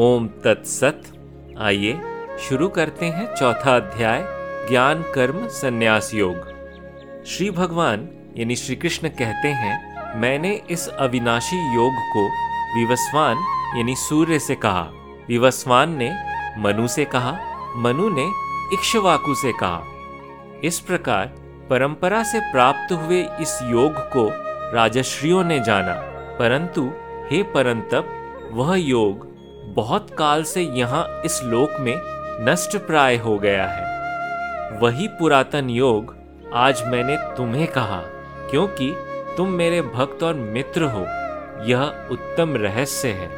ओम तत्सत आइए शुरू करते हैं चौथा अध्याय, ज्ञान कर्म संन्यास योग। श्री भगवान, यानी श्री कृष्ण कहते हैं, मैंने इस अविनाशी योग को विवस्वान, यानी सूर्य से कहा। विवस्वान ने मनु से कहा, मनु ने इक्ष्वाकु से कहा। इस प्रकार परंपरा से प्राप्त हुए इस योग को राजश्रियों ने जाना, परंतु हे परंतप, वह योग बहुत काल से यहाँ इस लोक में नष्ट प्राय हो गया है। वही पुरातन योग आज मैंने तुम्हें कहा, क्योंकि तुम मेरे भक्त और मित्र हो, यह उत्तम रहस्य है।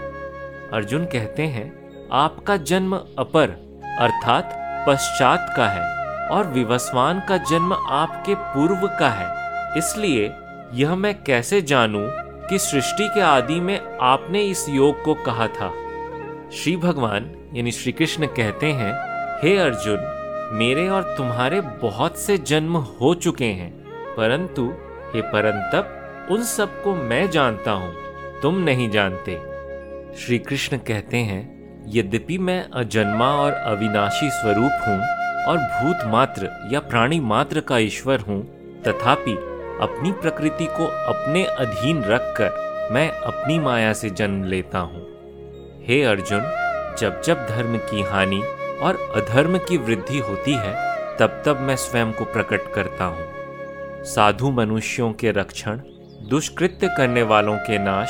अर्जुन कहते हैं, आपका जन्म अपर, अर्थात पश्चात का है, और विवस्वान का जन्म आपके पूर्व का है। इसलिए यह मैं कैसे जानूं कि सृष्टि के आदि में आपने इस योग को कहा था? श्री भगवान, यानी श्री कृष्ण कहते हैं, हे अर्जुन, मेरे और तुम्हारे बहुत से जन्म हो चुके हैं, परंतु हे परंतप, उन सबको मैं जानता हूँ, तुम नहीं जानते। श्री कृष्ण कहते हैं, यद्यपि मैं अजन्मा और अविनाशी स्वरूप हूँ और भूत मात्र या प्राणी मात्र का ईश्वर हूँ, तथापि अपनी प्रकृति को अपने अधीन रखकर मैं अपनी माया से जन्म लेता हूँ। हे अर्जुन, जब जब धर्म की हानि और अधर्म की वृद्धि होती है, तब तब मैं स्वयं को प्रकट करता हूँ। साधु मनुष्यों के रक्षण, दुष्कृत्य करने वालों के नाश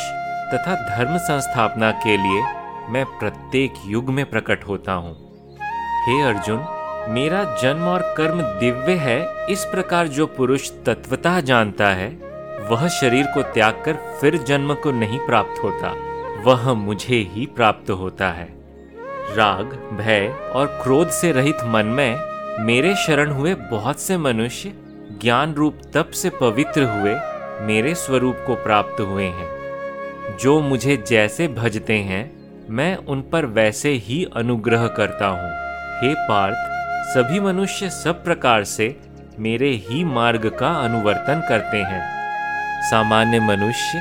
तथा धर्म संस्थापना के लिए मैं प्रत्येक युग में प्रकट होता हूँ। हे अर्जुन, मेरा जन्म और कर्म दिव्य है, इस प्रकार जो पुरुष तत्वतः जानता है, वह शरीर को त्याग कर फिर जन्म को नहीं प्राप्त होता। वह मुझे ही प्राप्त होता है। राग, भय और क्रोध से रहित मन में मेरे शरण हुए बहुत से मनुष्य ज्ञान रूप तप से पवित्र हुए मेरे स्वरूप को प्राप्त हुए हैं। जो मुझे जैसे भजते हैं, मैं उन पर वैसे ही अनुग्रह करता हूँ। हे पार्थ, सभी मनुष्य सब प्रकार से मेरे ही मार्ग का अनुवर्तन करते हैं। सामान्य मनुष्य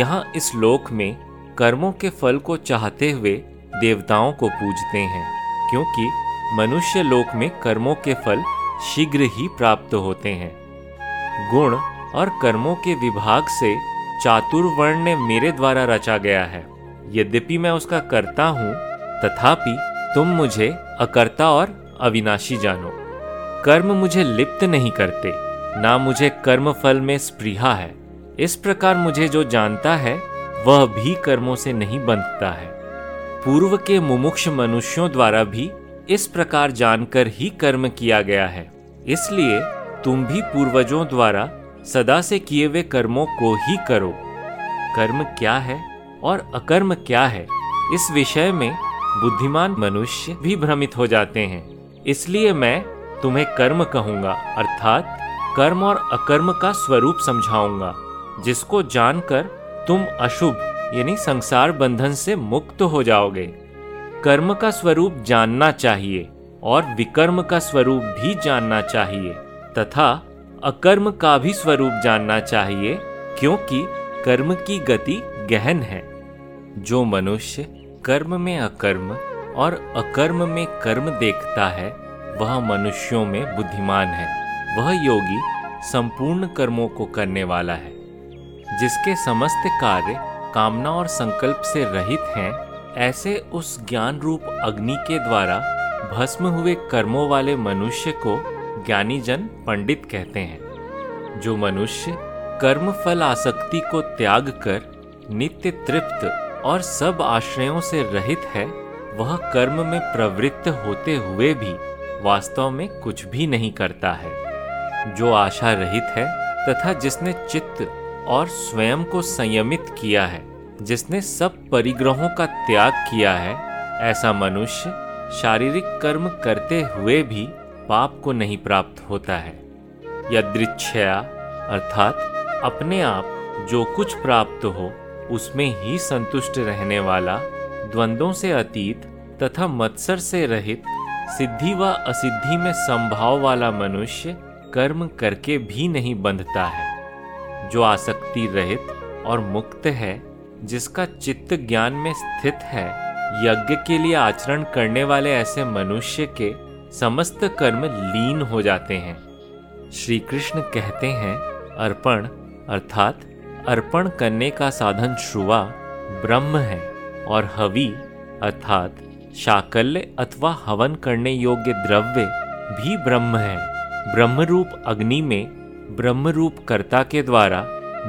यहाँ इस लोक में कर्मों के फल को चाहते हुए देवताओं को पूजते हैं, क्योंकि मनुष्य लोक में कर्मों के फल शीघ्र ही प्राप्त होते हैं। गुण और कर्मों के विभाग से चातुर्वर्ण मेरे द्वारा रचा गया है। यद्यपि मैं उसका करता हूँ, तथापि तुम मुझे अकर्ता और अविनाशी जानो। कर्म मुझे लिप्त नहीं करते, ना मुझे कर्म फल में स्पृहा है। इस प्रकार मुझे जो जानता है वह भी कर्मों से नहीं बंधता है। पूर्व के मुमुक्ष मनुष्यों द्वारा भी इस प्रकार जानकर ही कर्म किया गया है। इसलिए तुम भी पूर्वजों द्वारा सदा से किए हुए कर्मों को ही करो। कर्म क्या है और अकर्म क्या है, इस विषय में बुद्धिमान मनुष्य भी भ्रमित हो जाते हैं। इसलिए मैं तुम्हें कर्म कहूँगा, अर्थात कर्म और अकर्म का स्वरूप समझाऊँगा, जिसको जानकर तुम अशुभ, यानी संसार बंधन से मुक्त हो जाओगे। कर्म का स्वरूप जानना चाहिए और विकर्म का स्वरूप भी जानना चाहिए, तथा अकर्म का भी स्वरूप जानना चाहिए, क्योंकि कर्म की गति गहन है। जो मनुष्य कर्म में अकर्म और अकर्म में कर्म देखता है, वह मनुष्यों में बुद्धिमान है। वह योगी संपूर्ण कर्मों को करने वाला है। जिसके समस्त कार्य कामना और संकल्प से रहित हैं, ऐसे उस ज्ञान रूप अग्नि के द्वारा भस्म हुए कर्मों वाले मनुष्य को ज्ञानी जन पंडित कहते हैं। जो मनुष्य कर्म फल आसक्ति को त्याग कर, नित्य तृप्त और सब आश्रयों से रहित है, वह कर्म में प्रवृत्त होते हुए भी वास्तव में कुछ भी नहीं करता है। जो आशा रहित है तथा जिसने चित्त और स्वयं को संयमित किया है, जिसने सब परिग्रहों का त्याग किया है, ऐसा मनुष्य शारीरिक कर्म करते हुए भी पाप को नहीं प्राप्त होता है। यदृच्छया, अर्थात अपने आप जो कुछ प्राप्त हो, उसमें ही संतुष्ट रहने वाला, द्वंद्वों से अतीत तथा मत्सर से रहित, सिद्धि व असिद्धि में संभाव वाला मनुष्य कर्म करके भी नहीं बंधता है। जो आसक्ति रहित और मुक्त है, जिसका चित्त ज्ञान में स्थित है, यज्ञ के लिए आचरण करने वाले ऐसे मनुष्य के समस्त कर्म लीन हो जाते हैं। श्री कृष्ण कहते हैं, अर्पण, अर्थात अर्पण करने का साधन श्रुवा, ब्रह्म है, और हवि, अर्थात शाकल्य अथवा हवन करने योग्य द्रव्य भी ब्रह्म है। ब्रह्मरूप अग्नि में ब्रह्मरूप कर्ता के द्वारा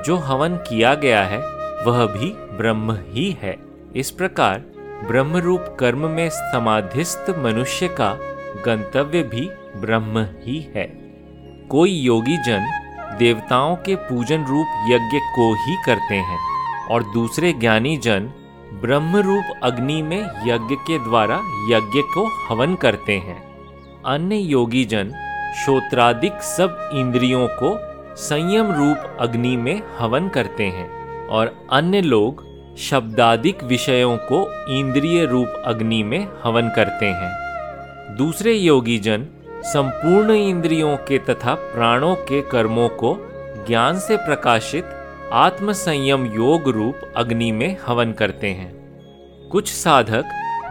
जो हवन किया गया है, वह भी ब्रह्म ही है। इस प्रकार ब्रह्मरूप कर्म में समाधिस्थ मनुष्य का गंतव्य भी ब्रह्म ही है। कोई योगी जन देवताओं के पूजन रूप यज्ञ को ही करते हैं और दूसरे ज्ञानी जन ब्रह्म रूप अग्नि में यज्ञ के द्वारा यज्ञ को हवन करते हैं। अन्य योगी जन श्रोत्रादिक सब इंद्रियों को संयम रूप अग्नि में हवन करते हैं और अन्य लोग शब्दादिक विषयों को इंद्रिय रूप अग्नि में हवन करते हैं। दूसरे योगी जन संपूर्ण इंद्रियों के तथा प्राणों के कर्मों को ज्ञान से प्रकाशित आत्म संयम योग रूप अग्नि में हवन करते हैं। कुछ साधक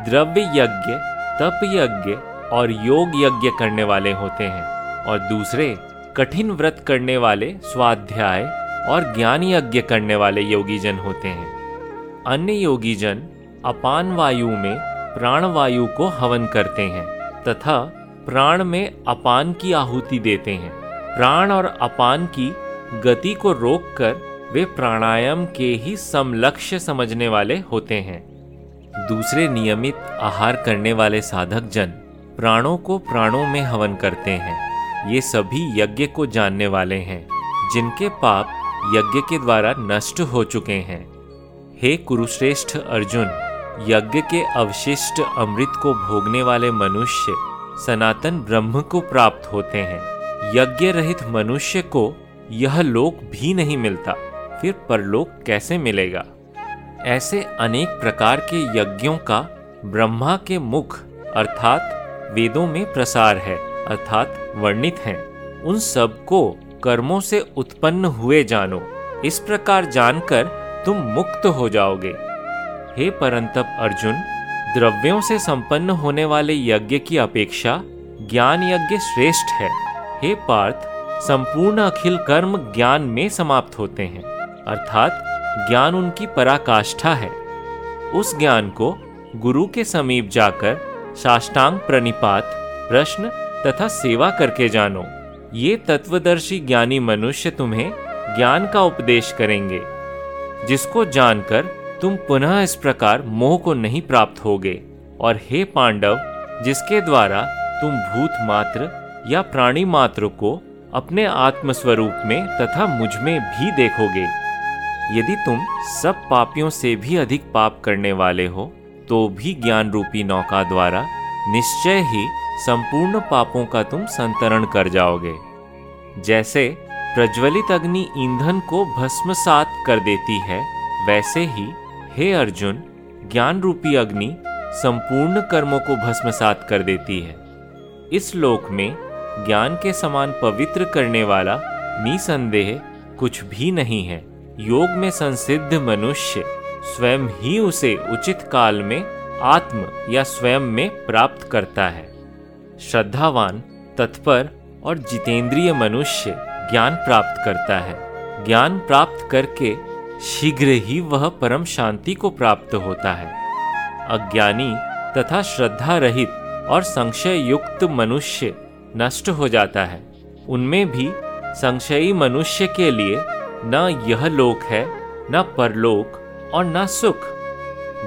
द्रव्य यज्ञ तप यज्ञ और योग यज्ञ करने वाले होते हैं और दूसरे, कठिन व्रत करने वाले, स्वाध्याय और ज्ञान यज्ञ करने वाले योगी जन होते हैं। अन्य योगी जन अपान वायु में प्राण वायु को हवन करते हैं तथा प्राण में अपान की आहुति देते हैं। प्राण और अपान की गति को रोककर वे प्राणायाम के ही समलक्ष्य समझने वाले होते हैं। दूसरे नियमित आहार करने वाले साधक जन प्राणों को प्राणों में हवन करते हैं। ये सभी यज्ञ को जानने वाले हैं, जिनके पाप यज्ञ के द्वारा नष्ट हो चुके हैं। हे कुरुश्रेष्ठ अर्जुन, यज्ञ के अवशिष्ट अमृत को भोगने वाले मनुष्य सनातन ब्रह्म को प्राप्त होते हैं। यज्ञ रहित मनुष्य को यह लोक भी नहीं मिलता, फिर परलोक कैसे मिलेगा? ऐसे अनेक प्रकार के यज्ञों का ब्रह्मा के मुख, अर्थात वेदों में प्रसार है, अर्थात वर्णित हैं। उन सबको कर्मों से उत्पन्न हुए जानो। इस प्रकार जानकर तुम मुक्त हो जाओगे। हे परंतप अर्जुन, द्रव्यों से संपन्न होने वाले यज्ञ की अपेक्षा ज्ञान यज्ञ श्रेष्ठ है। हे पार्थ, संपूर्ण अखिल कर्म ज्ञान में समाप्त होते हैं, अर्थात ज्ञान उनकी पराकाष्ठा है। उस ज्ञान को गुरु के समीप जाकर साष्टांग प्रणिपात, प्रश्न तथा सेवा करके जानो। ये तत्वदर्शी ज्ञानी मनुष्य तुम्हें ज्ञान का उपदेश करेंगे, जिसको जानकर तुम पुनः इस प्रकार मोह को नहीं प्राप्त होगे। और हे पांडव, जिसके द्वारा तुम भूत मात्र या प्राणी मात्र को अपने आत्म स्वरूप में तथा मुझमें भी देखोगे, यदि तुम सब पापियों से भी अधिक पाप करने वाले हो। तो भी ज्ञान रूपी नौका द्वारा निश्चय ही संपूर्ण पापों का तुम संतरण कर जाओगे। जैसे प्रज्वलित अग्नि ईंधन को भस्मसात कर देती है, वैसे ही हे अर्जुन ज्ञान रूपी अग्नि संपूर्ण कर्मों को भस्मसात कर देती है। इस लोक में ज्ञान के समान पवित्र करने वाला निसंदेह कुछ भी नहीं है। योग में संसिद्ध मनुष्य स्वयं ही उसे उचित काल में आत्म या स्वयं में प्राप्त करता है। श्रद्धावान, तत्पर और जितेंद्रिय मनुष्य ज्ञान प्राप्त करता है। ज्ञान प्राप्त करके शीघ्र ही वह परम शांति को प्राप्त होता है। अज्ञानी तथा श्रद्धा रहित और संशय युक्त मनुष्य नष्ट हो जाता है। उनमें भी संशयी मनुष्य के लिए न यह लोक है, न परलोक और न सुख,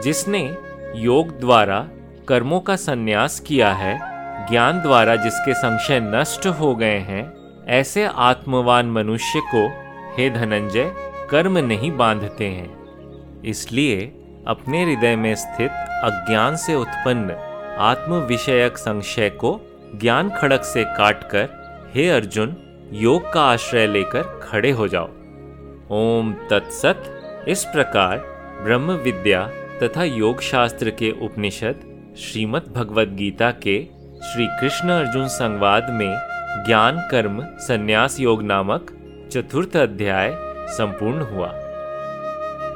जिसने योग द्वारा कर्मों का संन्यास किया है, ज्ञान द्वारा जिसके संशय नष्ट हो गए हैं, ऐसे आत्मवान मनुष्य को, हे धनंजय, कर्म नहीं बांधते हैं। इसलिए, अपने हृदय में स्थित अज्ञान से उत्पन्न आत्म विषयक संशय को ज्ञान खड़क से काटकर, हे अर्जुन, योग का आश्रय लेकर खड़े हो जाओ। ओम तत्सत, इस प्रकार ब्रह्म विद्या तथा योग शास्त्र के उपनिषद श्रीमद् भगवद गीता के श्री कृष्ण अर्जुन संवाद में ज्ञान कर्म संन्यास योग नामक चतुर्थ अध्याय संपूर्ण हुआ।